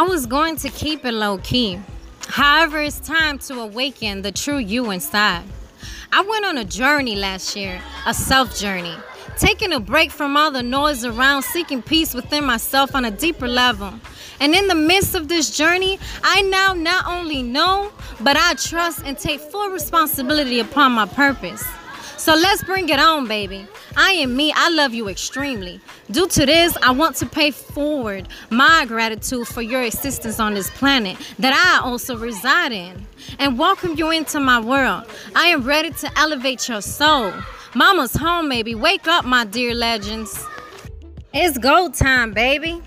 I was going to keep it low key. However, it's time to awaken the true you inside. I went on a journey last year, a self journey, taking a break from all the noise around, seeking peace within myself on a deeper level. And in the midst of this journey, I now not only know, but I trust and take full responsibility upon my purpose. So let's bring it on, baby. I am me. I love you extremely. Due to this, I want to pay forward my gratitude for your existence on this planet that I also reside in and welcome you into my world. I am ready to elevate your soul. Mama's home, baby. Wake up, my dear legends. It's go time, baby.